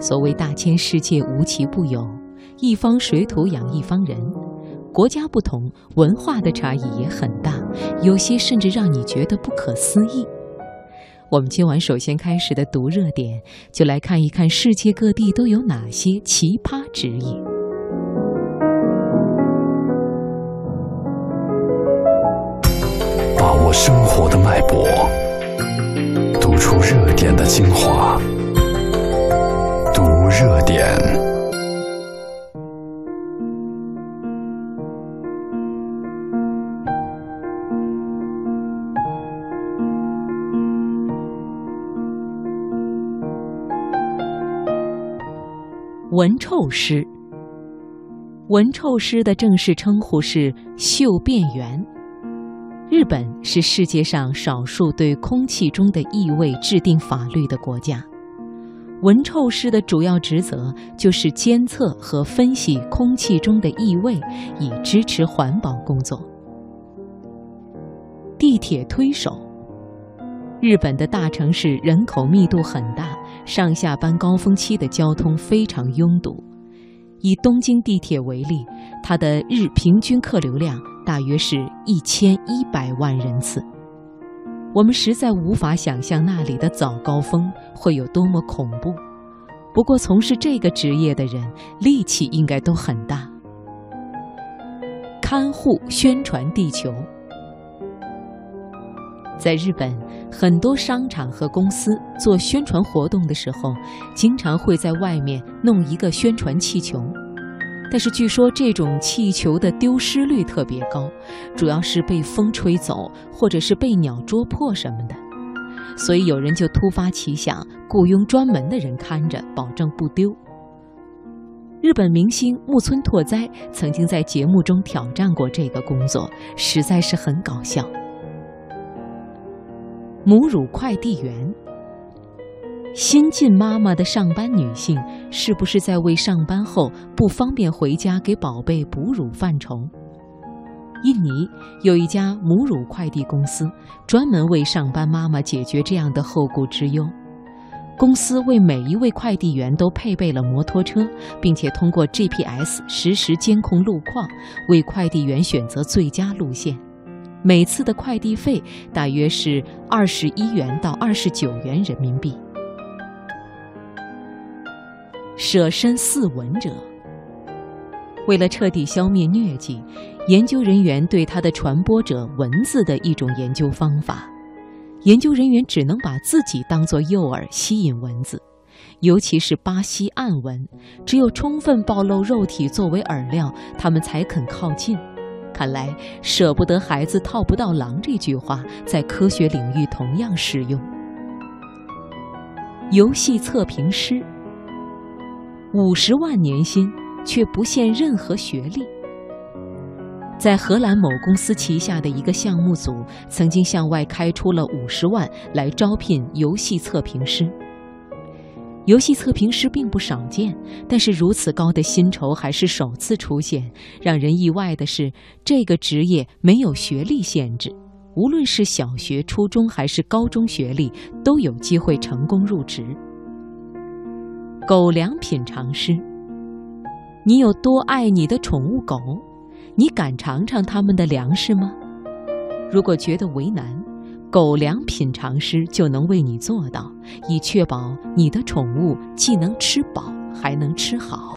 所谓大千世界无奇不有，一方水土养一方人。国家不同，文化的差异也很大，有些甚至让你觉得不可思议。我们今晚首先开始的读热点，就来看一看世界各地都有哪些奇葩职业。把握生活的脉搏，读出热点的精华。闻臭师，闻臭师的正式称呼是嗅变员。日本是世界上少数对空气中的异味制定法律的国家。闻臭师的主要职责就是监测和分析空气中的异味，以支持环保工作。地铁推手。日本的大城市人口密度很大，上下班高峰期的交通非常拥堵。以东京地铁为例，它的日平均客流量大约是一千一百万人次。我们实在无法想象那里的早高峰会有多么恐怖。不过，从事这个职业的人力气应该都很大。看护宣传地球。在日本，很多商场和公司做宣传活动的时候，经常会在外面弄一个宣传气球。但是据说这种气球的丢失率特别高，主要是被风吹走，或者是被鸟啄破什么的。所以有人就突发奇想，雇佣专门的人看着，保证不丢。日本明星木村拓哉曾经在节目中挑战过这个工作，实在是很搞笑。母乳快递员，新晋妈妈的上班女性是不是在为上班后不方便回家给宝贝哺乳犯愁？印尼有一家母乳快递公司，专门为上班妈妈解决这样的后顾之忧。公司为每一位快递员都配备了摩托车，并且通过 GPS 实时监控路况，为快递员选择最佳路线。每次的快递费大约是二十一元到二十九元人民币。舍身饲蚊者，为了彻底消灭疟疾，研究人员对它的传播者蚊子的一种研究方法。研究人员只能把自己当作诱饵吸引蚊子，尤其是巴西暗蚊，只有充分暴露肉体作为饵料，它们才肯靠近。看来“舍不得孩子套不到狼”这句话在科学领域同样适用。游戏测评师，五十万年薪却不限任何学历。在荷兰某公司旗下的一个项目组曾经向外开出了五十万来招聘游戏测评师。游戏测评师并不少见，但是如此高的薪酬还是首次出现。让人意外的是，这个职业没有学历限制，无论是小学、初中还是高中学历，都有机会成功入职。狗粮品尝师，你有多爱你的宠物狗？你敢尝尝它们的粮食吗？如果觉得为难。狗粮品尝师就能为你做到，以确保你的宠物既能吃饱，还能吃好。